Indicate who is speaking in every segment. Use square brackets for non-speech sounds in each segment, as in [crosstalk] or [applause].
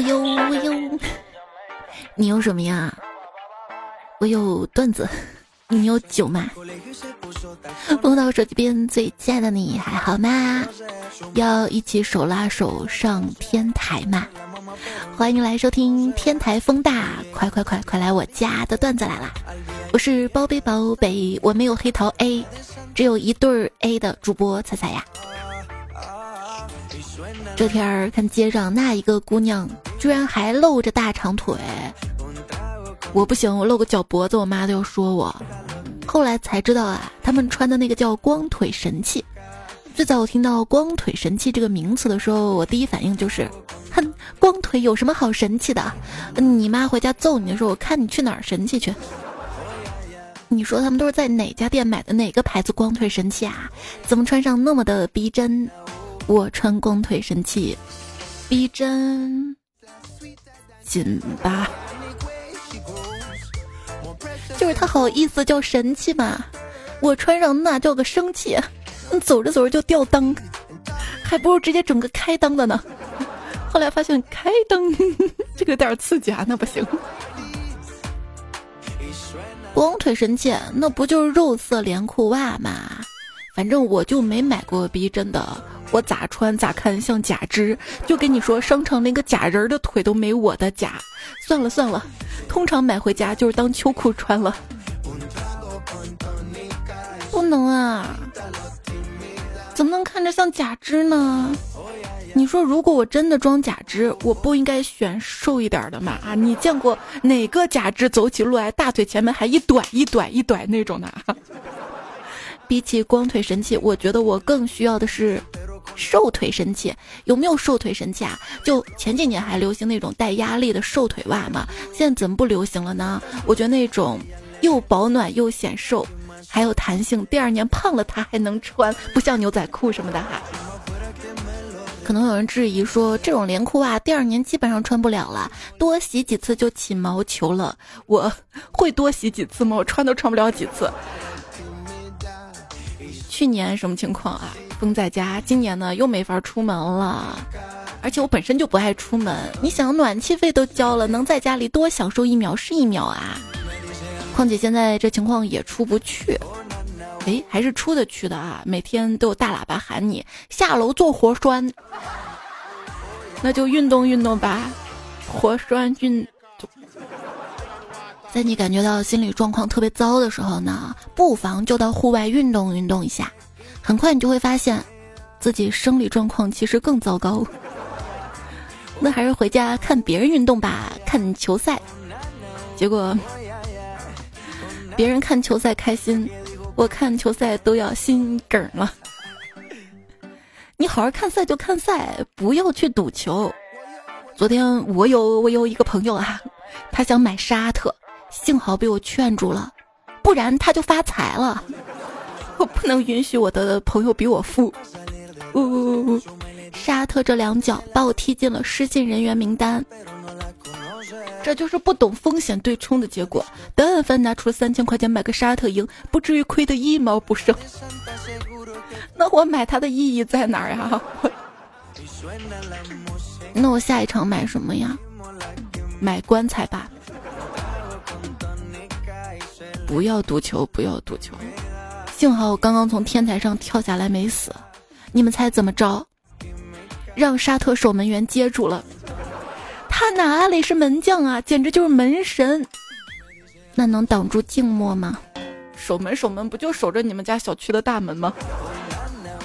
Speaker 1: 我有我有，你有什么呀？我有段子，你有酒吗？梦到手机边最亲爱的你还好吗？要一起手拉手上天台吗？欢迎来收听天台风大，快快快快来我家的段子来啦！我是宝贝宝贝，我没有黑桃 A，只有一对儿 A 的主播彩彩呀。这天儿看街上那一个姑娘，居然还露着大长腿，我不行，我露个脚脖子，我妈都要说我。后来才知道啊，他们穿的那个叫光腿神器。最早我听到“光腿神器”这个名词的时候，我第一反应就是，哼，光腿有什么好神气的？你妈回家揍你的时候，我看你去哪儿神气去？你说他们都是在哪家店买的哪个牌子光腿神器啊？怎么穿上那么的逼真？我穿光腿神器，逼真紧吧？就是他好意思叫神器嘛？我穿上那叫个生气，走着走着就掉裆，还不如直接整个开裆的呢。后来发现开裆 [laughs] 这个有点刺激啊，那不行。光腿神器那不就是肉色连裤袜吗？反正我就没买过逼真的。我咋穿咋看像假肢，就跟你说，商场那个假人的腿都没我的假。算了算了，通常买回家就是当秋裤穿了。不能啊，怎么能看着像假肢呢？你说如果我真的装假肢，我不应该选瘦一点的吗？啊，你见过哪个假肢走起路来大腿前面还一短一短一短那种的？比起光腿神器，我觉得我更需要的是。瘦腿神器有没有瘦腿神器啊？就前几年还流行那种带压力的瘦腿袜嘛，现在怎么不流行了呢？我觉得那种又保暖又显瘦，还有弹性，第二年胖了它还能穿，不像牛仔裤什么的哈。可能有人质疑说，这种连裤袜第二年基本上穿不了了，多洗几次就起毛球了。我会多洗几次吗？我穿都穿不了几次。去年什么情况啊？封在家，今年呢又没法出门了，而且我本身就不爱出门。你想，暖气费都交了，能在家里多享受一秒是一秒啊！况且现在这情况也出不去，哎，还是出得去的啊！每天都有大喇叭喊你下楼做核酸，那就运动运动吧，活栓运。在你感觉到心理状况特别糟的时候呢，不妨就到户外运动运动一下。很快你就会发现，自己生理状况其实更糟糕。[laughs] 那还是回家看别人运动吧，看球赛。结果别人看球赛开心，我看球赛都要心梗了。你好好看赛就看赛，不要去赌球。昨天我有我有一个朋友啊，他想买沙特，幸好被我劝住了，不然他就发财了。我不能允许我的朋友比我富。呜呜呜，沙特这两脚把我踢进了失信人员名单，这就是不懂风险对冲的结果。但凡拿出了三千块钱买个沙特赢，不至于亏得一毛不剩。那我买它的意义在哪儿呀？[laughs] 那我下一场买什么呀？买棺材吧。不要赌球，不要赌球。幸好我刚刚从天台上跳下来没死，你们猜怎么着？让沙特守门员接住了，他哪里是门将啊，简直就是门神！那能挡住静默吗？守门守门不就守着你们家小区的大门吗？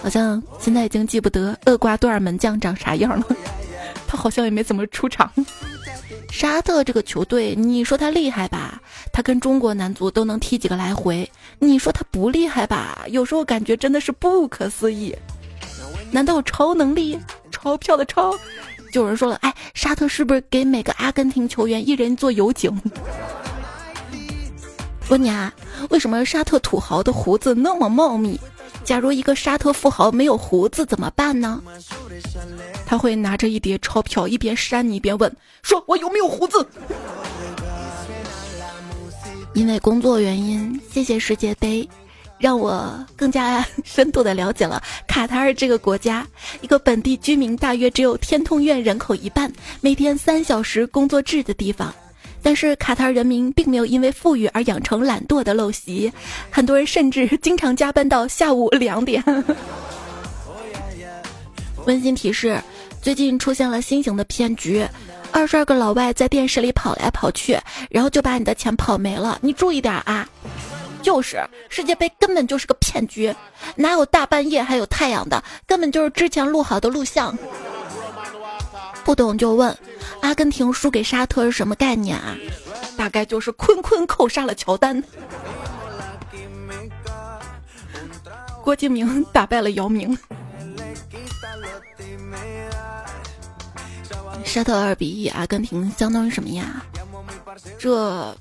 Speaker 1: 好像现在已经记不得厄瓜多尔门将长啥样了，他好像也没怎么出场。沙特这个球队，你说他厉害吧？他跟中国男足都能踢几个来回。你说他不厉害吧？有时候感觉真的是不可思议。难道有超能力？钞票的钞？就有人说了，哎，沙特是不是给每个阿根廷球员一人做油井？问你啊，为什么沙特土豪的胡子那么茂密？假如一个沙特富豪没有胡子怎么办呢？他会拿着一叠钞票，一边扇你一边问：“说我有没有胡子？”因为工作原因，谢谢世界杯，让我更加深度的了解了卡塔尔这个国家。一个本地居民大约只有天通苑人口一半，每天三小时工作制的地方。但是卡塔尔人民并没有因为富裕而养成懒惰的陋习，很多人甚至经常加班到下午两点。[laughs] 温馨提示：最近出现了新型的骗局，二十二个老外在电视里跑来跑去，然后就把你的钱跑没了。你注意点啊！就是世界杯根本就是个骗局，哪有大半夜还有太阳的？根本就是之前录好的录像。不懂就问，阿根廷输给沙特是什么概念啊？大概就是坤坤扣杀了乔丹，郭敬明打败了姚明。沙特二比一，阿根廷相当于什么呀？这，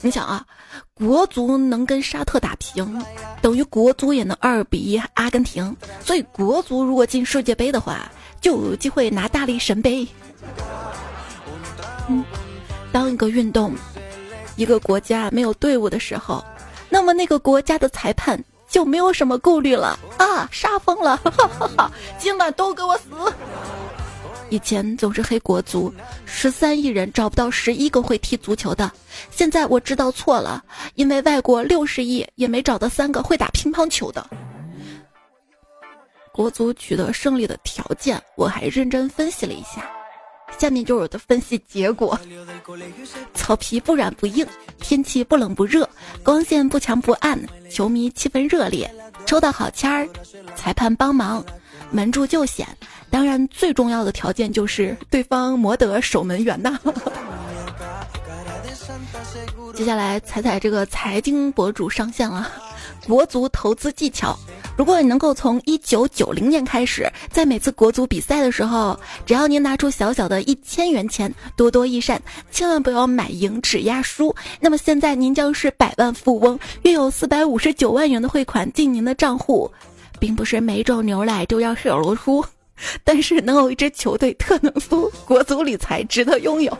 Speaker 1: 你想啊，国足能跟沙特打平，等于国足也能二比一阿根廷，所以国足如果进世界杯的话。就有机会拿大力神杯。当一个运动、一个国家没有队伍的时候，那么那个国家的裁判就没有什么顾虑了啊！杀疯了，哈哈哈！今晚都给我死！以前总是黑国足，十三亿人找不到十一个会踢足球的。现在我知道错了，因为外国六十亿也没找到三个会打乒乓球的。国足取得胜利的条件，我还认真分析了一下。下面就是我的分析结果：[laughs] 草皮不软不硬，天气不冷不热，光线不强不暗，球迷气氛热烈，抽到好签儿，裁判帮忙，门柱救险。当然，最重要的条件就是对方摩德守门员呐。[laughs] 接下来踩踩这个财经博主上线了，[laughs] 国足投资技巧。如果你能够从一九九零年开始，在每次国足比赛的时候，只要您拿出小小的一千元钱，多多益善，千万不要买赢只压输，那么现在您将是百万富翁，约有四百五十九万元的汇款进您的账户，并不是每种牛奶都要小罗输，但是能有一支球队特能输，国足理财值得拥有。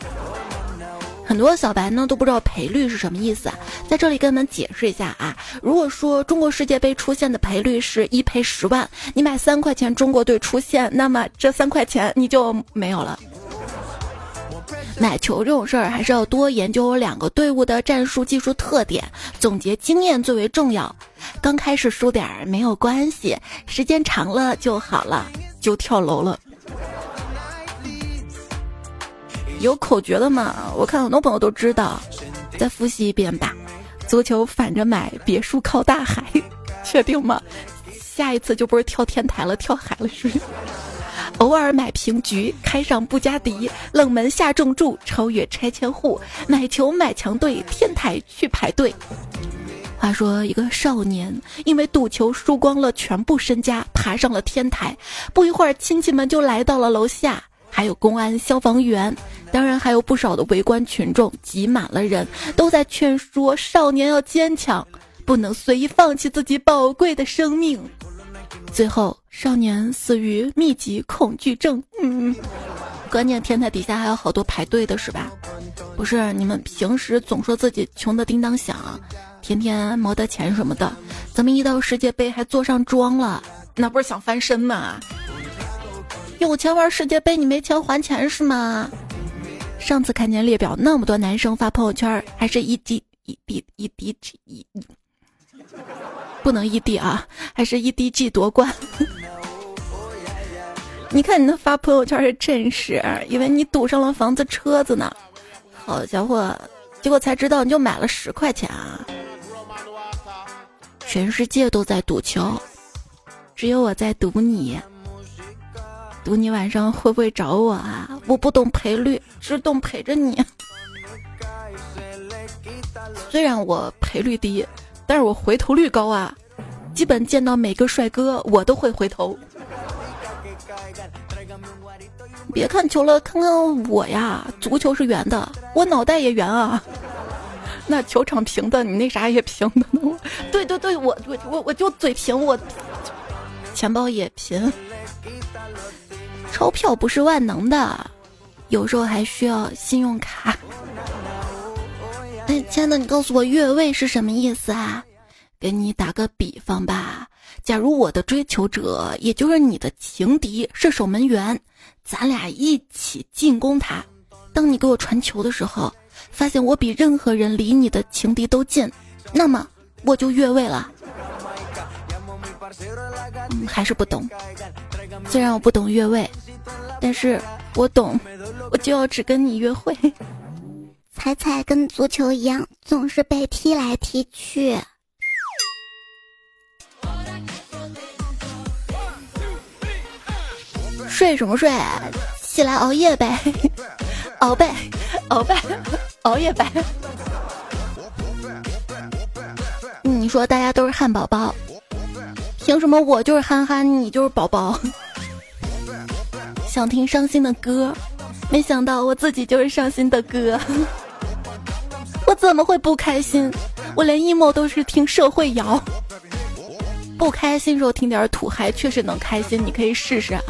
Speaker 1: 很多小白呢都不知道赔率是什么意思啊，在这里跟你们解释一下啊。如果说中国世界杯出现的赔率是一赔十万，你买三块钱中国队出现，那么这三块钱你就没有了。买球这种事儿还是要多研究两个队伍的战术技术特点，总结经验最为重要。刚开始输点儿没有关系，时间长了就好了，就跳楼了。有口诀的嘛？我看很多朋友都知道，再复习一遍吧。足球反着买，别墅靠大海，确定吗？下一次就不是跳天台了，跳海了是？偶尔买平局，开上布加迪，冷门下重注，超越拆迁户，买球买强队，天台去排队。话说，一个少年因为赌球输光了全部身家，爬上了天台，不一会儿，亲戚们就来到了楼下。还有公安、消防员，当然还有不少的围观群众，挤满了人，都在劝说少年要坚强，不能随意放弃自己宝贵的生命。最后，少年死于密集恐惧症。嗯，关键天台底下还有好多排队的，是吧？不是，你们平时总说自己穷的叮当响，天天没得钱什么的，怎么一到世界杯还坐上妆了？那不是想翻身吗？有钱玩世界杯，你没钱还钱是吗？上次看见列表那么多男生发朋友圈，还是一滴一滴一滴一，不能一滴啊，还是一滴 G 夺冠。[laughs] 你看你那发朋友圈是阵势，以为你赌上了房子车子呢。好家伙，结果才知道你就买了十块钱啊！全世界都在赌球，只有我在赌你。你晚上会不会找我啊？我不懂赔率，只懂陪着你。[laughs] 虽然我赔率低，但是我回头率高啊！基本见到每个帅哥，我都会回头。别看球了，看看我呀！足球是圆的，我脑袋也圆啊。那球场平的，你那啥也平的。[laughs] 对对对，我我我我就嘴平，我钱包也平。钞票不是万能的，有时候还需要信用卡。哎，亲爱的，你告诉我越位是什么意思啊？给你打个比方吧，假如我的追求者，也就是你的情敌是守门员，咱俩一起进攻他。当你给我传球的时候，发现我比任何人离你的情敌都近，那么我就越位了。嗯，还是不懂。虽然我不懂越位，但是我懂，我就要只跟你约会。[laughs]
Speaker 2: 彩彩跟足球一样，总是被踢来踢去。
Speaker 1: 睡什么睡？起来熬夜呗，[laughs] 熬呗，熬呗，[laughs] 熬夜呗。你说大家都是汉堡包，凭什么我就是憨憨，你就是宝宝？[laughs] 想听伤心的歌，没想到我自己就是伤心的歌。[laughs] 我怎么会不开心？我连 emo 都是听社会摇。不开心时候听点土嗨，确实能开心。你可以试试啊。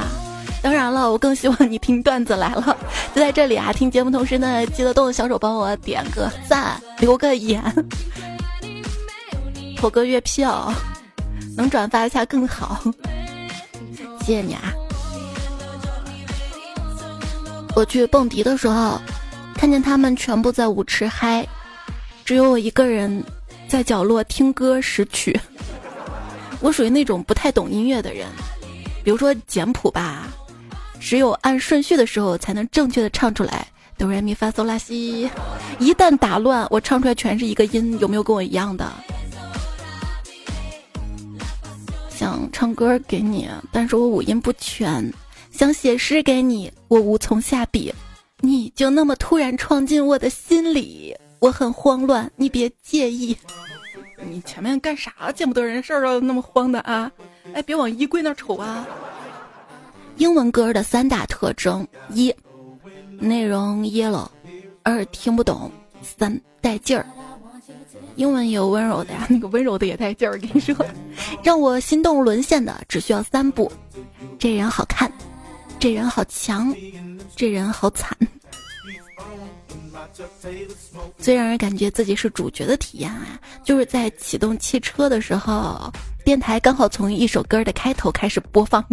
Speaker 1: 当然了，我更希望你听段子来了。就在这里啊，听节目同时呢，记得动动小手帮我点个赞，留个言，投个月票，能转发一下更好。[laughs] 谢谢你啊！我去蹦迪的时候，看见他们全部在舞池嗨。只有我一个人在角落听歌识曲。[laughs] 我属于那种不太懂音乐的人，比如说简谱吧，只有按顺序的时候才能正确的唱出来。哆来咪发嗦拉西，一旦打乱，我唱出来全是一个音。有没有跟我一样的？想唱歌给你，但是我五音不全。想写诗给你，我无从下笔。你就那么突然闯进我的心里。我很慌乱，你别介意。你前面干啥？见不得人事儿啊，那么慌的啊！哎，别往衣柜那瞅啊。英文歌的三大特征：一、内容 yellow；二、听不懂；三、带劲儿。英文有温柔的呀，[laughs] 那个温柔的也带劲儿。跟你说，[laughs] 让我心动沦陷的只需要三步：这人好看，这人好强，这人好惨。最让人感觉自己是主角的体验啊，就是在启动汽车的时候，电台刚好从一首歌的开头开始播放。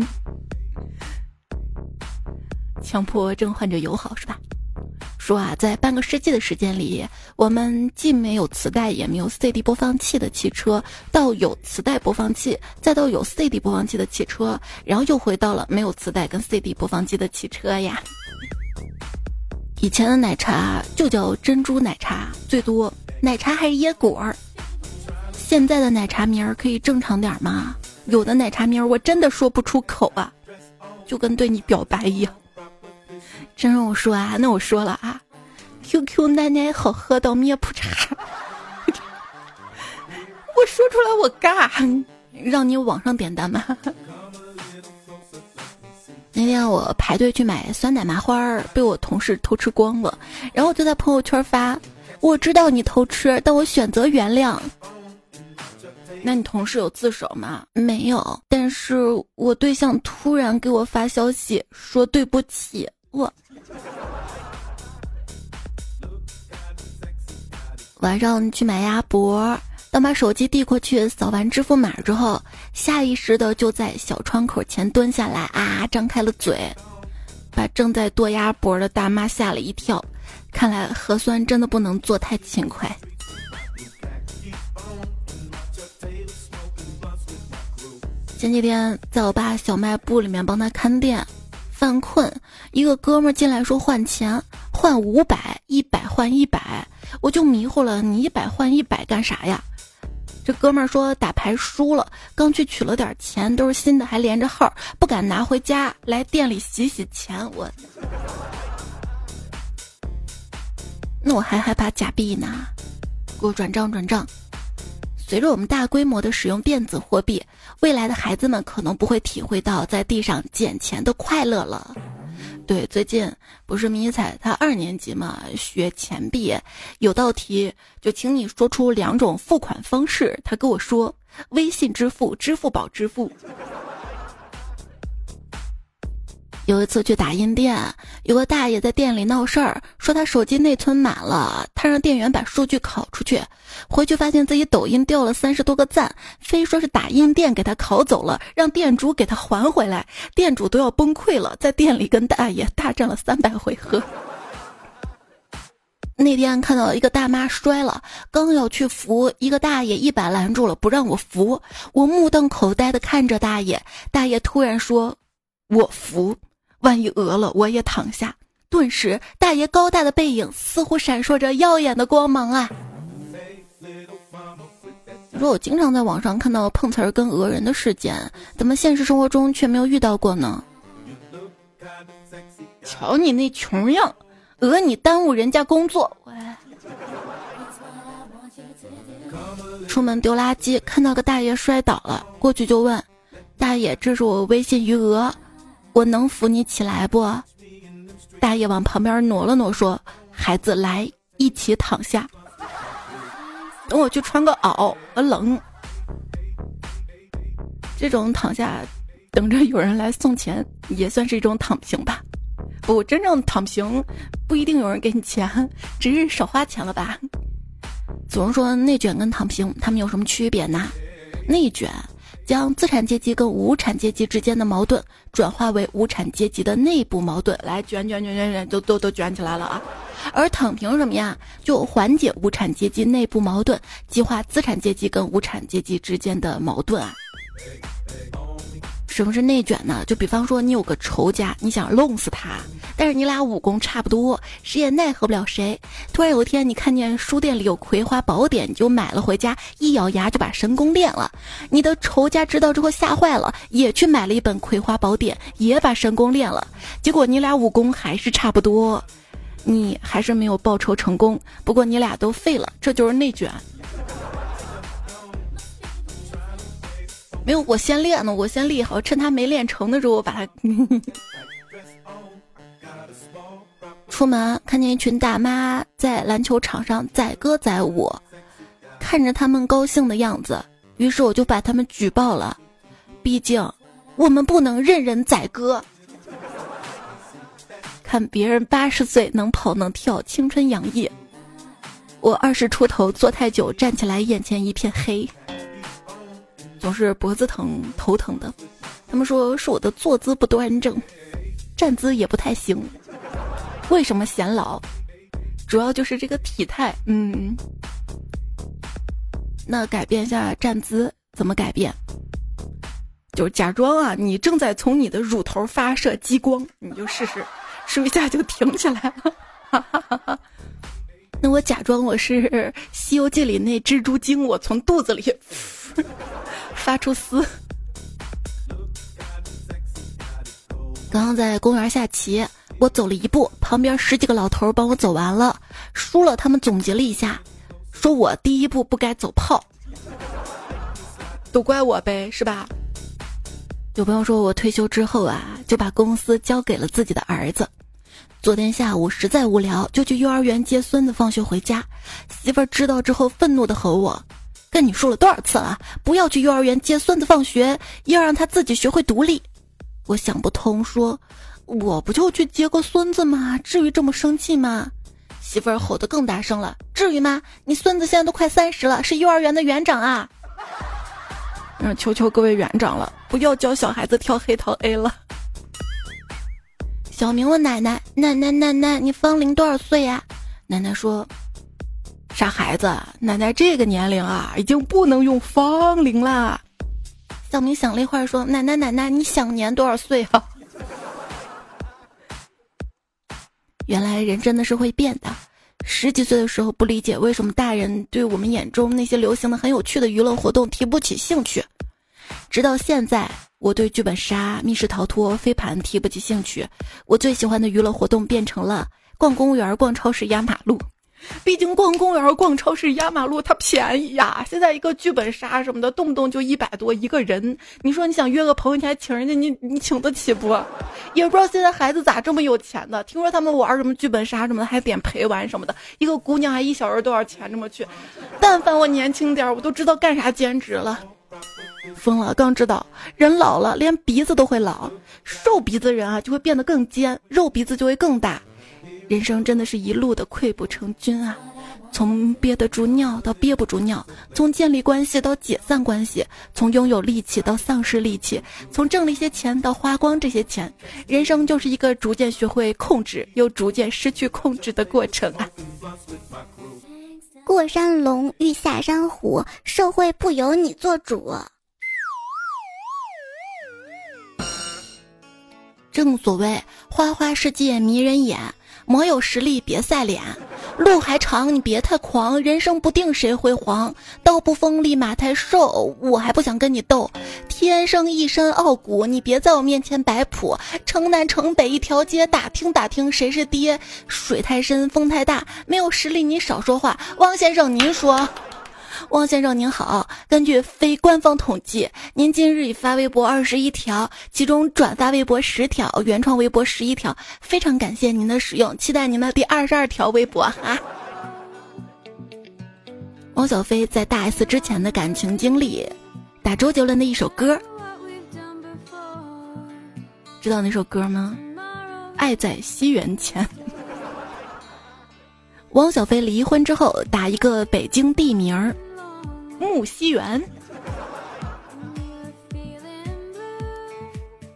Speaker 1: 强迫症患者友好是吧？说啊，在半个世纪的时间里，我们既没有磁带，也没有 CD 播放器的汽车，到有磁带播放器，再到有 CD 播放器的汽车，然后又回到了没有磁带跟 CD 播放机的汽车呀。以前的奶茶就叫珍珠奶茶，最多奶茶还是椰果儿。现在的奶茶名儿可以正常点吗？有的奶茶名儿我真的说不出口啊，就跟对你表白一样。真让我说啊，那我说了啊，QQ 奶奶好喝到咩噗茶，[laughs] 我说出来我尬，让你网上点单吗？那天我排队去买酸奶麻花，被我同事偷吃光了，然后就在朋友圈发：“我知道你偷吃，但我选择原谅。”那你同事有自首吗？没有，但是我对象突然给我发消息说对不起我。晚上去买鸭脖。当把手机递过去，扫完支付码之后，下意识的就在小窗口前蹲下来，啊，张开了嘴，把正在剁鸭脖的大妈吓了一跳。看来核酸真的不能做太勤快。前几天在我爸小卖部里面帮他看店，犯困，一个哥们进来说换钱，换五百，一百换一百，我就迷糊了，你一百换一百干啥呀？这哥们儿说打牌输了，刚去取了点钱，都是新的，还连着号，不敢拿回家，来店里洗洗钱。我，那我还害怕假币呢，给我转账转账。随着我们大规模的使用电子货币，未来的孩子们可能不会体会到在地上捡钱的快乐了。对，最近不是迷彩他二年级嘛，学钱币，有道题就请你说出两种付款方式。他跟我说，微信支付、支付宝支付。有一次去打印店，有个大爷在店里闹事儿，说他手机内存满了，他让店员把数据拷出去，回去发现自己抖音掉了三十多个赞，非说是打印店给他拷走了，让店主给他还回来，店主都要崩溃了，在店里跟大爷大战了三百回合。那天看到一个大妈摔了，刚要去扶，一个大爷一把拦住了，不让我扶，我目瞪口呆的看着大爷，大爷突然说：“我扶。”万一讹了，我也躺下。顿时，大爷高大的背影似乎闪烁着耀眼的光芒啊！你说我经常在网上看到碰瓷儿跟讹人的事件，怎么现实生活中却没有遇到过呢？瞧你那穷样，讹你耽误人家工作。出门丢垃圾，看到个大爷摔倒了，过去就问大爷：“这是我微信余额。”我能扶你起来不？大爷往旁边挪了挪，说：“孩子，来，一起躺下。等我去穿个袄，我冷。这种躺下，等着有人来送钱，也算是一种躺平吧。不，真正躺平不一定有人给你钱，只是少花钱了吧。总是说内卷跟躺平，他们有什么区别呢？内卷。”将资产阶级跟无产阶级之间的矛盾转化为无产阶级的内部矛盾，来卷卷卷卷卷，都都都卷起来了啊！而躺平什么呀？就缓解无产阶级内部矛盾，激化资产阶级跟无产阶级之间的矛盾啊！什么是内卷呢？就比方说，你有个仇家，你想弄死他，但是你俩武功差不多，谁也奈何不了谁。突然有一天，你看见书店里有《葵花宝典》，你就买了回家，一咬牙就把神功练了。你的仇家知道之后吓坏了，也去买了一本《葵花宝典》，也把神功练了。结果你俩武功还是差不多，你还是没有报仇成功。不过你俩都废了，这就是内卷。没有，我先练呢，我先练好，趁他没练成的时候，我把他。出门看见一群大妈在篮球场上载歌载舞，看着他们高兴的样子，于是我就把他们举报了。毕竟，我们不能任人宰割。看别人八十岁能跑能跳，青春洋溢，我二十出头坐太久，站起来眼前一片黑。总是脖子疼、头疼的，他们说是我的坐姿不端正，站姿也不太行。为什么显老？主要就是这个体态。嗯，那改变一下站姿怎么改变？就假装啊，你正在从你的乳头发射激光，你就试试，试一下就挺起来了。[laughs] 那我假装我是《西游记》里那蜘蛛精，我从肚子里。[laughs] 发出丝。刚刚在公园下棋，我走了一步，旁边十几个老头帮我走完了，输了。他们总结了一下，说我第一步不该走炮，都怪我呗，是吧？有朋友说我退休之后啊，就把公司交给了自己的儿子。昨天下午实在无聊，就去幼儿园接孙子放学回家，媳妇儿知道之后愤怒的吼我。跟你说了多少次了，不要去幼儿园接孙子放学，要让他自己学会独立。我想不通，说我不就去接个孙子吗？至于这么生气吗？媳妇儿吼得更大声了，至于吗？你孙子现在都快三十了，是幼儿园的园长啊！嗯，求求各位园长了，不要教小孩子跳黑桃 A 了。小明问奶奶：“奶奶，奶奶，你芳龄多少岁呀？”奶奶说。傻孩子，奶奶这个年龄啊，已经不能用芳龄了。小明想了一会儿，说：“奶奶，奶奶，你想年多少岁啊？”原来人真的是会变的。十几岁的时候不理解为什么大人对我们眼中那些流行的很有趣的娱乐活动提不起兴趣，直到现在，我对剧本杀、密室逃脱、飞盘提不起兴趣。我最喜欢的娱乐活动变成了逛公园、逛超市、压马路。毕竟逛公园、逛超市、压马路，它便宜呀。现在一个剧本杀什么的，动不动就一百多一个人。你说你想约个朋友，你还请人家，你你请得起不？也不知道现在孩子咋这么有钱的。听说他们玩什么剧本杀什么的，还点陪玩什么的。一个姑娘还一小时多少钱这么去？但凡我年轻点，我都知道干啥兼职了。疯了！刚知道人老了连鼻子都会老，瘦鼻子人啊就会变得更尖，肉鼻子就会更大。人生真的是一路的溃不成军啊！从憋得住尿到憋不住尿，从建立关系到解散关系，从拥有力气到丧失力气，从挣了一些钱到花光这些钱，人生就是一个逐渐学会控制又逐渐失去控制的过程啊！
Speaker 2: 过山龙遇下山虎，社会不由你做主。
Speaker 1: 正所谓花花世界迷人眼。没有实力别晒脸，路还长你别太狂，人生不定谁辉煌，刀不锋利马太瘦，我还不想跟你斗。天生一身傲骨，你别在我面前摆谱。城南城北一条街，打听打听谁是爹。水太深风太大，没有实力你少说话。汪先生您说。汪先生您好，根据非官方统计，您今日已发微博二十一条，其中转发微博十条，原创微博十一条，非常感谢您的使用，期待您的第二十二条微博哈。汪小菲在大 S 之前的感情经历，打周杰伦的一首歌，知道那首歌吗？爱在西元前。汪小菲离婚之后，打一个北京地名儿。木樨园，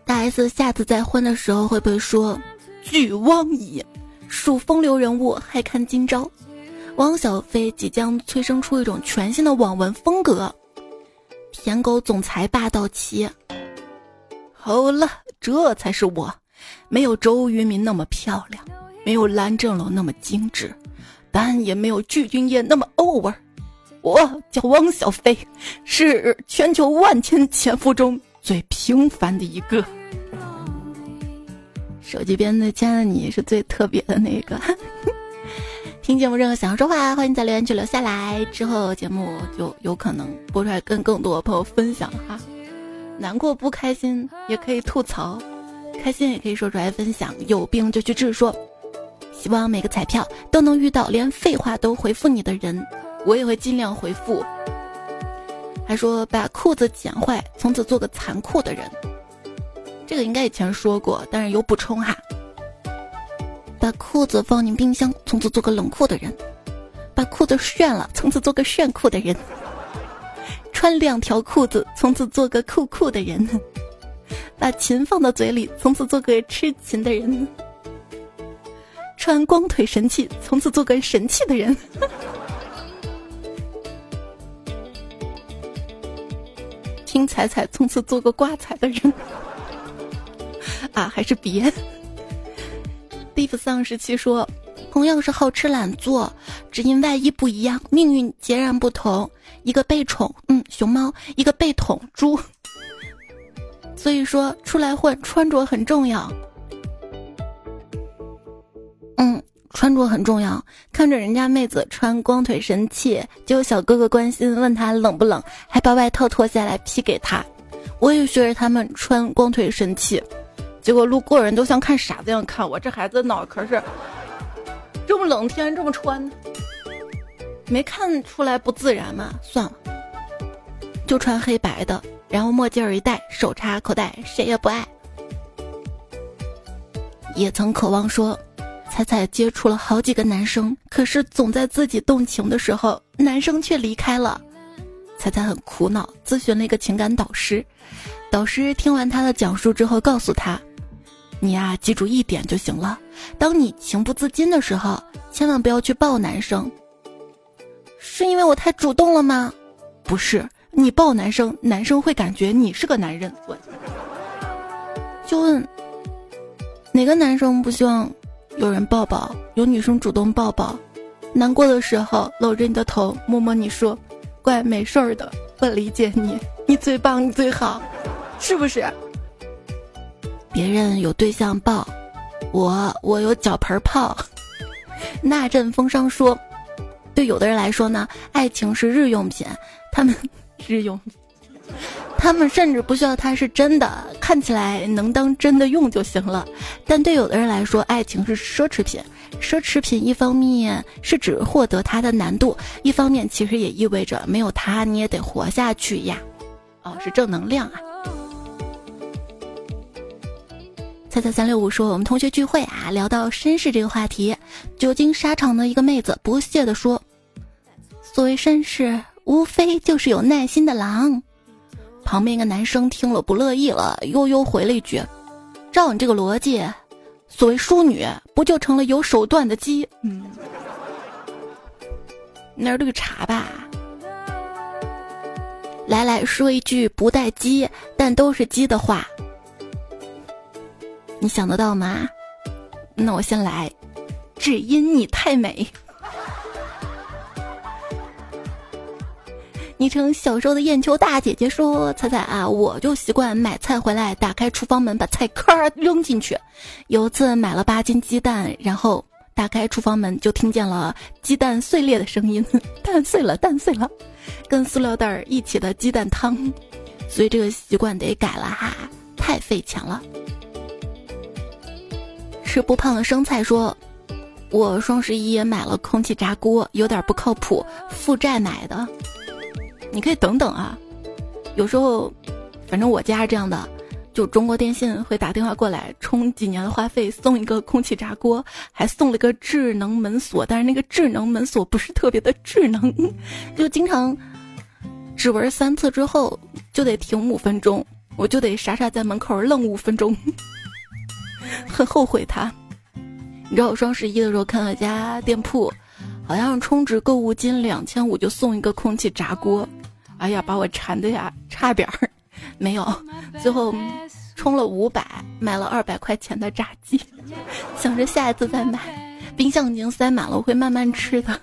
Speaker 1: 大 S 下次再婚的时候会不会说“俱汪矣”？属风流人物还看今朝。汪小菲即将催生出一种全新的网文风格，舔狗总裁霸道期。好了，这才是我，没有周渝民那么漂亮，没有蓝正龙那么精致，但也没有具俊晔那么 over。我叫汪小菲，是全球万千前夫中最平凡的一个。手机边的亲爱的你是最特别的那个。[laughs] 听节目任何想要说话，欢迎在留言区留下来，之后节目就有可能播出来跟更多朋友分享哈。难过不开心也可以吐槽，开心也可以说出来分享。有病就去治，说希望每个彩票都能遇到连废话都回复你的人。我也会尽量回复。还说把裤子剪坏，从此做个残酷的人。这个应该以前说过，但是有补充哈。把裤子放进冰箱，从此做个冷酷的人。把裤子炫了，从此做个炫酷的人。穿两条裤子，从此做个酷酷的人。把琴放到嘴里，从此做个痴琴的人。穿光腿神器，从此做个神气的人。听彩彩，从此做个挂彩的人 [laughs] 啊，还是别。蒂夫丧时期说，同样是好吃懒做，只因外衣不一样，命运截然不同。一个被宠，嗯，熊猫；一个被捅，猪。[laughs] 所以说，出来混，穿着很重要。嗯。穿着很重要，看着人家妹子穿光腿神器，就有小哥哥关心问他冷不冷，还把外套脱下来披给他。我也学着他们穿光腿神器，结果路过人都像看傻子一样看我。这孩子脑壳是这么冷天这么穿，没看出来不自然吗？算了，就穿黑白的，然后墨镜一戴，手插口袋，谁也不爱。也曾渴望说。彩彩接触了好几个男生，可是总在自己动情的时候，男生却离开了。彩彩很苦恼，咨询了一个情感导师。导师听完他的讲述之后，告诉他：“你呀，记住一点就行了。当你情不自禁的时候，千万不要去抱男生。是因为我太主动了吗？不是，你抱男生，男生会感觉你是个男人。就问哪个男生不希望？”有人抱抱，有女生主动抱抱，难过的时候搂着你的头，摸摸你说：“乖，没事儿的，我理解你，你最棒，你最好，是不是？”别人有对象抱，我我有脚盆泡。[laughs] 那阵风霜说：“对有的人来说呢，爱情是日用品，他们 [laughs] 日用品。”他们甚至不需要它是真的，看起来能当真的用就行了。但对有的人来说，爱情是奢侈品。奢侈品一方面是指获得它的难度，一方面其实也意味着没有它你也得活下去呀。哦，是正能量啊。猜猜三六五说，我们同学聚会啊，聊到绅士这个话题，久经沙场的一个妹子不屑地说：“所谓绅士，无非就是有耐心的狼。”旁边一个男生听了不乐意了，悠悠回了一句：“照你这个逻辑，所谓淑女，不就成了有手段的鸡？”嗯，那是绿茶吧？来来说一句不带鸡，但都是鸡的话。你想得到吗？那我先来，只因你太美。昵称小时候的艳秋大姐姐说：“彩彩啊，我就习惯买菜回来，打开厨房门，把菜咔扔进去。有一次买了八斤鸡蛋，然后打开厨房门，就听见了鸡蛋碎裂的声音，[laughs] 蛋碎了，蛋碎了，跟塑料袋一起的鸡蛋汤。所以这个习惯得改了哈，太费钱了。”吃不胖的生菜说：“我双十一也买了空气炸锅，有点不靠谱，负债买的。你可以等等啊，有时候，反正我家是这样的，就中国电信会打电话过来，充几年的话费送一个空气炸锅，还送了个智能门锁，但是那个智能门锁不是特别的智能，[laughs] 就经常指纹三次之后就得停五分钟，我就得傻傻在门口愣五分钟。[laughs] ”很后悔他，你知道我双十一的时候看了家店铺，好像充值购物金两千五就送一个空气炸锅，哎呀，把我馋的呀，差点儿 [laughs] 没有，最后充了五百，买了二百块钱的炸鸡，想着下一次再买，冰箱已经塞满了，我会慢慢吃的。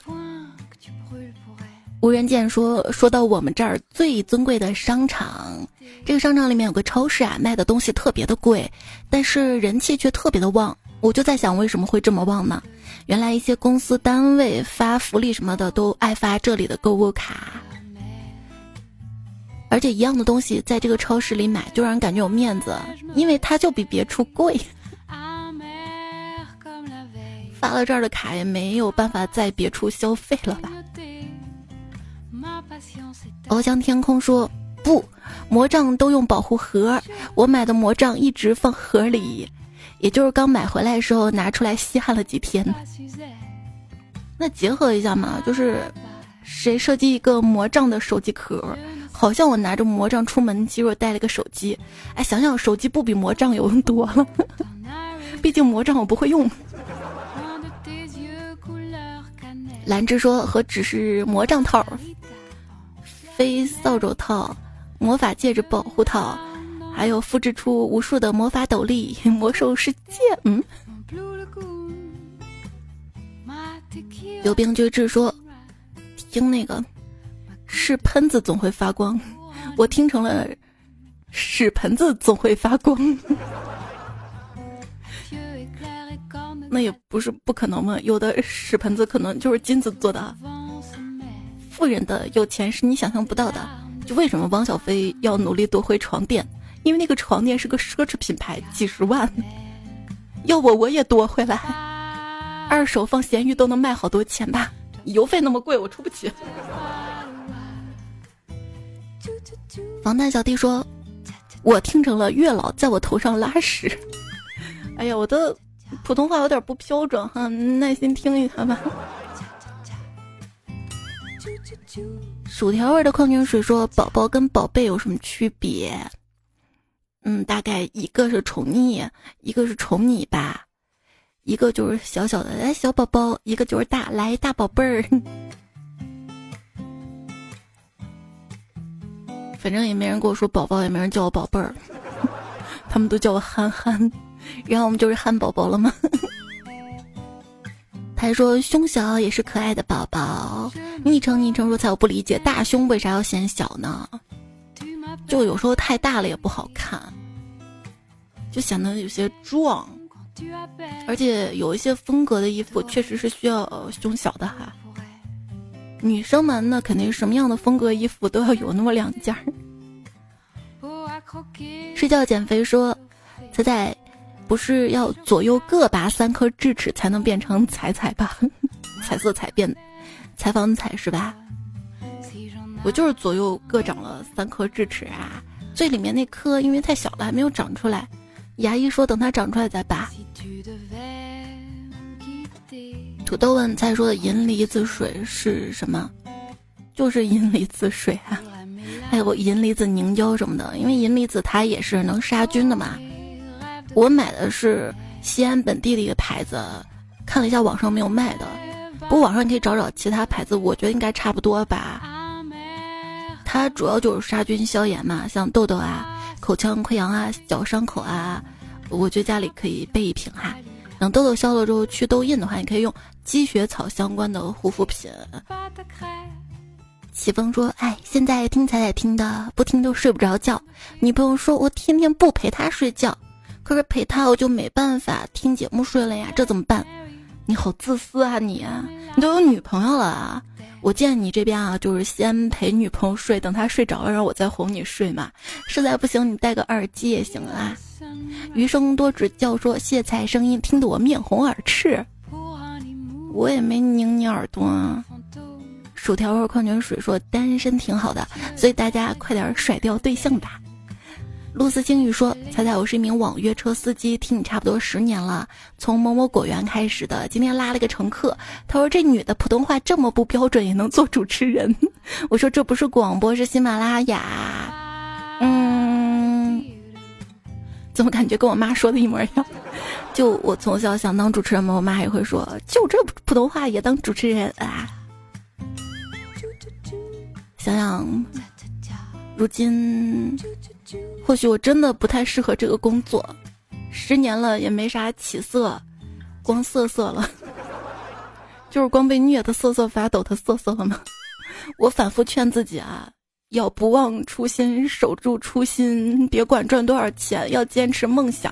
Speaker 1: 无人见说说到我们这儿最尊贵的商场。这个商场里面有个超市啊，卖的东西特别的贵，但是人气却特别的旺。我就在想，为什么会这么旺呢？原来一些公司单位发福利什么的都爱发这里的购物卡，而且一样的东西在这个超市里买就让人感觉有面子，因为它就比别处贵。发了这儿的卡也没有办法在别处消费了吧？翱翔天空说。不，魔杖都用保护盒。我买的魔杖一直放盒里，也就是刚买回来的时候拿出来稀罕了几天。那结合一下嘛，就是谁设计一个魔杖的手机壳？好像我拿着魔杖出门，其实我带了个手机。哎，想想手机不比魔杖有用多了，[laughs] 毕竟魔杖我不会用。兰芝说何止是魔杖套，非扫帚套。魔法戒指保护套，还有复制出无数的魔法斗笠，[laughs] 魔兽世界。嗯，有病就治说，听那个是喷子总会发光，我听成了屎盆子总会发光。那也不是不可能嘛，有的屎盆子可能就是金子做的。富人的有钱是你想象不到的。就为什么汪小菲要努力夺回床垫？因为那个床垫是个奢侈品牌，几十万。要我我也夺回来，二手放闲鱼都能卖好多钱吧？邮费那么贵，我出不起。防弹小弟说：“我听成了月老在我头上拉屎。”哎呀，我的普通话有点不标准哈，耐心听一下吧。薯条味的矿泉水说：“宝宝跟宝贝有什么区别？嗯，大概一个是宠溺，一个是宠你吧。一个就是小小的哎小宝宝，一个就是大来大宝贝儿。反正也没人跟我说宝宝，也没人叫我宝贝儿，他们都叫我憨憨，然后我们就是憨宝宝了吗？” [laughs] 他还说胸小也是可爱的宝宝。昵称昵称说才我不理解大胸为啥要显小呢？就有时候太大了也不好看，就显得有些壮。而且有一些风格的衣服确实是需要胸小的哈。女生们那肯定什么样的风格衣服都要有那么两件。睡觉减肥说，彩彩。不是要左右各拔三颗智齿才能变成彩彩吧？[laughs] 彩色彩变，采访彩是吧？我就是左右各长了三颗智齿啊，最里面那颗因为太小了还没有长出来，牙医说等它长出来再拔。土豆问菜说的银离子水是什么？就是银离子水啊，还有银离子凝胶什么的，因为银离子它也是能杀菌的嘛。我买的是西安本地的一个牌子，看了一下网上没有卖的，不过网上你可以找找其他牌子，我觉得应该差不多吧。它主要就是杀菌消炎嘛，像痘痘啊、口腔溃疡啊、小伤口啊，我觉得家里可以备一瓶哈。等痘痘消了之后去痘印的话，你可以用积雪草相关的护肤品。起风说：“哎，现在听彩彩听的，不听都睡不着觉。女朋友说我天天不陪她睡觉。”可是陪她我就没办法听节目睡了呀，这怎么办？你好自私啊你！你都有女朋友了啊！我见你这边啊，就是先陪女朋友睡，等她睡着了，然后我再哄你睡嘛。实在不行，你戴个耳机也行啊。余生多指教说谢菜声音听得我面红耳赤，我也没拧你耳朵啊。薯条味矿泉水说单身挺好的，所以大家快点甩掉对象吧。露丝星宇说：“猜猜我是一名网约车司机，听你差不多十年了，从某某果园开始的。今天拉了个乘客，他说这女的普通话这么不标准也能做主持人。[laughs] 我说这不是广播，是喜马拉雅。嗯，怎么感觉跟我妈说的一模一样？就我从小想当主持人嘛，我妈也会说，就这普通话也当主持人啊。想想，如今。”或许我真的不太适合这个工作，十年了也没啥起色，光瑟瑟了，[laughs] 就是光被虐的瑟瑟发抖的瑟瑟了吗？我反复劝自己啊，要不忘初心，守住初心，别管赚多少钱，要坚持梦想。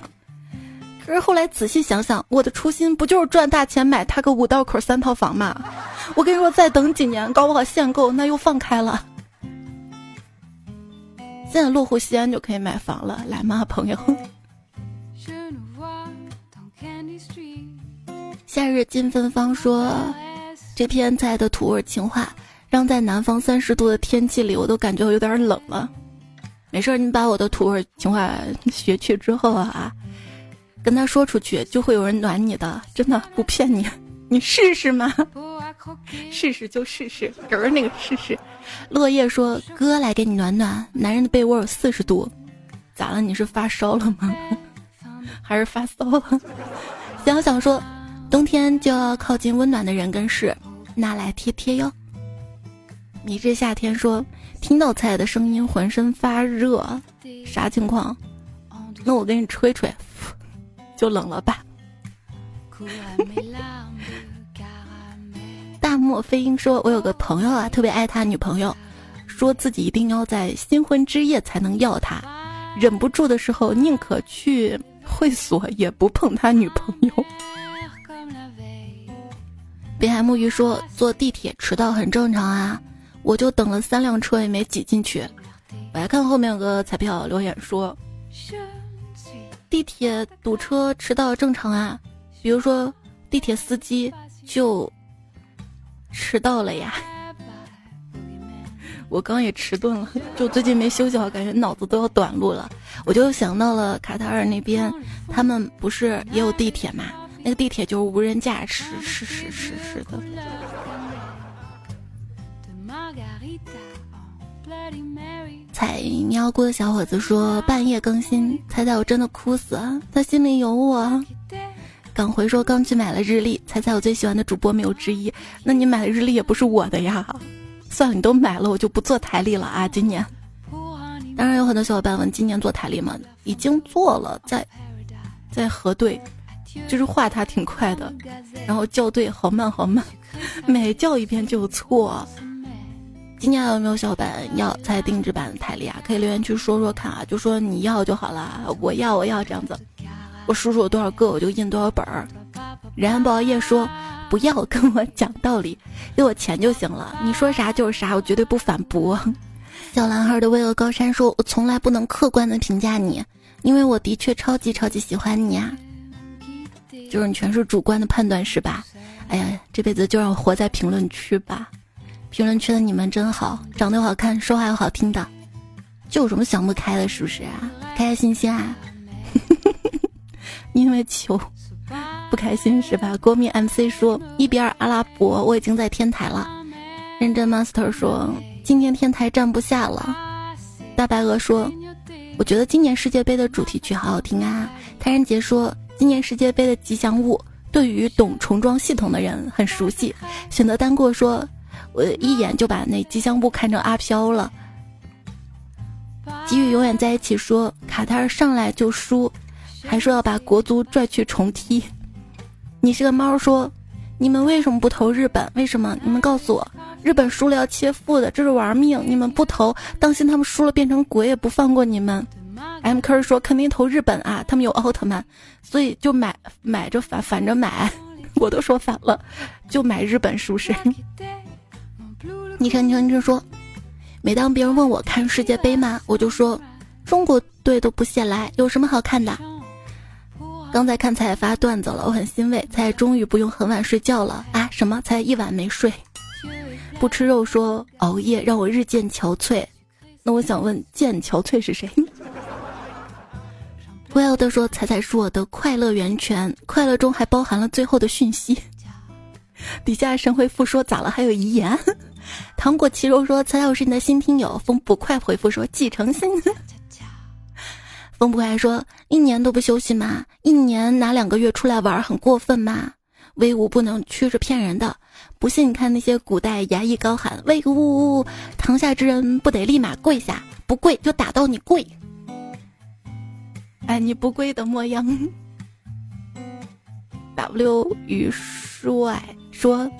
Speaker 1: 可是后来仔细想想，我的初心不就是赚大钱买他个五道口三套房吗？我跟你说，再等几年，搞不好限购，那又放开了。现在落户西安就可以买房了，来吗，朋友？夏日金芬芳说：“这篇菜的土味情话，让在南方三十度的天气里，我都感觉我有点冷了。”没事，你把我的土味情话学去之后啊，跟他说出去，就会有人暖你的，真的不骗你，[laughs] 你试试嘛？[laughs] 试试就试试，人儿那个试试。落叶说：“哥来给你暖暖，男人的被窝有四十度，咋了？你是发烧了吗？[laughs] 还是发骚了？”想想说：“冬天就要靠近温暖的人跟事，拿来贴贴哟。”你这夏天说听到菜的声音浑身发热，啥情况？那我给你吹吹，就冷了吧。大漠飞鹰说：“我有个朋友啊，特别爱他女朋友，说自己一定要在新婚之夜才能要她，忍不住的时候宁可去会所也不碰他女朋友。”北海木鱼说：“坐地铁迟到很正常啊，我就等了三辆车也没挤进去。”我还看后面有个彩票留言说：“地铁堵车迟到正常啊，比如说地铁司机就。”迟到了呀！[laughs] 我刚也迟钝了，就最近没休息好，感觉脑子都要短路了。我就想到了卡塔尔那边，他们不是也有地铁嘛？那个地铁就是无人驾驶，是是是是的。采喵菇的小伙子说半夜更新，猜猜我真的哭死啊，他心里有我。港回说刚去买了日历，猜猜我最喜欢的主播没有之一。那你买的日历也不是我的呀。算了，你都买了，我就不做台历了啊。今年，当然有很多小伙伴问今年做台历吗？已经做了，在在核对，就是画它挺快的，然后校对好慢好慢，[laughs] 每校一遍就错。今年有没有小伙伴要猜定制版的台历啊？可以留言区说说看啊，就说你要就好了，我要我要这样子。我数数有多少个，我就印多少本儿。然不熬夜说不要跟我讲道理，给我钱就行了。你说啥就是啥，我绝对不反驳。小男孩的巍峨高山说：“我从来不能客观的评价你，因为我的确超级超级喜欢你啊。”就是你全是主观的判断是吧？哎呀，这辈子就让我活在评论区吧。评论区的你们真好，长得又好看，说话又好听的，就有什么想不开的，是不是啊？开开心心啊！[laughs] 因为球不开心是吧？国民 MC 说一比二阿拉伯，我已经在天台了。认真 Master 说今天天台站不下了。大白鹅说，我觉得今年世界杯的主题曲好好听啊。泰然杰说，今年世界杯的吉祥物对于懂重装系统的人很熟悉。选择单过说，我一眼就把那吉祥物看成阿飘了。给予永远在一起说，卡塔尔上来就输。还说要把国足拽去重踢，你是个猫说，你们为什么不投日本？为什么？你们告诉我，日本输了要切腹的，这是玩命。你们不投，当心他们输了变成鬼也不放过你们。M 科说肯定投日本啊，他们有奥特曼，所以就买买着反反着买，[laughs] 我都说反了，就买日本是不是？昵称昵称昵称说，每当别人问我看世界杯吗，我就说中国队都不屑来，有什么好看的？刚才看彩发段子了，我很欣慰，才终于不用很晚睡觉了啊！什么才一晚没睡？不吃肉说熬夜让我日渐憔悴，那我想问渐憔悴是谁？[laughs] Wild 说彩彩是我的快乐源泉，快乐中还包含了最后的讯息。[laughs] 底下神回复说咋了？还有遗言？糖果奇柔说彩彩我是你的新听友，风不快回复说继承信。风不快说：“一年都不休息吗？一年拿两个月出来玩，很过分吗？威武不能屈着骗人的。不信你看那些古代衙役高喊威武，堂下之人不得立马跪下，不跪就打到你跪。哎，你不跪的模样。[laughs] ”W 与帅说：“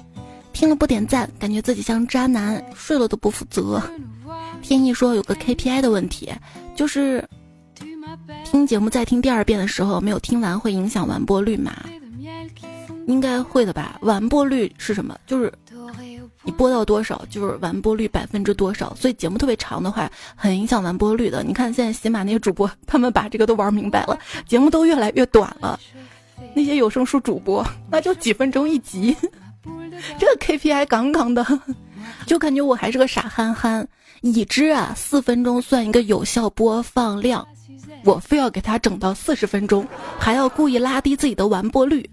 Speaker 1: 听了不点赞，感觉自己像渣男，睡了都不负责。”天意说：“有个 KPI 的问题，就是。”听节目再听第二遍的时候，没有听完会影响完播率吗？应该会的吧。完播率是什么？就是你播到多少，就是完播率百分之多少。所以节目特别长的话，很影响完播率的。你看现在喜马那些主播，他们把这个都玩明白了，节目都越来越短了。那些有声书主播，那就几分钟一集，这个 KPI 杠杠的，[laughs] 就感觉我还是个傻憨憨。已知啊，四分钟算一个有效播放量。我非要给他整到四十分钟，还要故意拉低自己的完播率。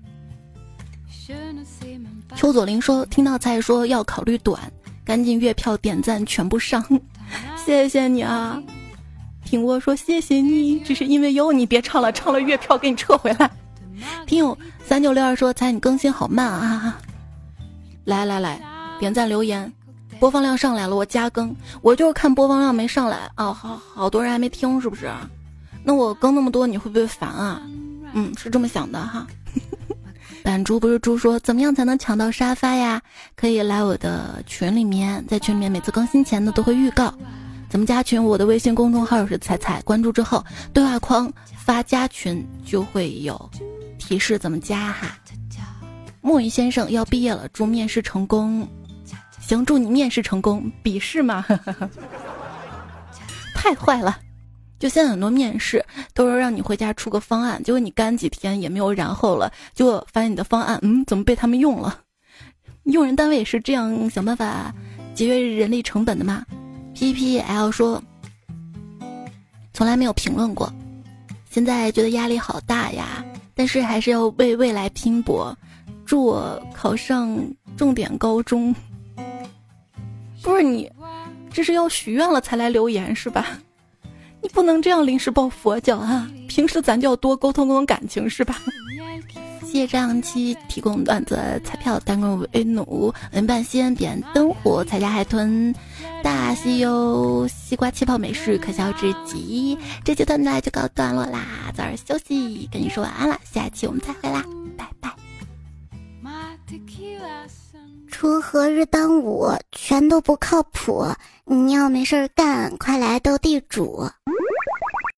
Speaker 1: 邱左林说：“听到才说要考虑短，赶紧月票点赞全部上，[laughs] 谢谢你啊！”听我说谢谢你，只是因为有你，别唱了，唱了月票给你撤回来。听友三九六二说：“才你更新好慢啊！”来来来，点赞留言，播放量上来了，我加更。我就是看播放量没上来啊，好好多人还没听，是不是？那我更那么多，你会不会烦啊？嗯，是这么想的哈。[laughs] 板猪不是猪说，怎么样才能抢到沙发呀？可以来我的群里面，在群里面每次更新前呢都会预告。怎么加群？我的微信公众号是彩彩，关注之后对话框发加群就会有提示怎么加哈。墨鱼先生要毕业了，祝面试成功。行，祝你面试成功。笔试吗？[laughs] 太坏了。就现在很多面试都是让你回家出个方案，结果你干几天也没有然后了，结果发现你的方案，嗯，怎么被他们用了？用人单位也是这样想办法节约人力成本的吗？P P L 说，从来没有评论过，现在觉得压力好大呀，但是还是要为未来拼搏，祝我考上重点高中。不是你，这是要许愿了才来留言是吧？你不能这样临时抱佛脚啊！平时咱就要多沟通沟通感情，是吧？谢谢张期提供段子彩票，单棍为奴，文半仙点灯火，彩家海豚，大西游，西瓜气泡美式可笑至极。这期段子就告段落啦，早点休息，跟你说晚安了，下期我们再会啦，拜拜。
Speaker 2: 锄禾日当午，全都不靠谱。你要没事干，快来斗地主。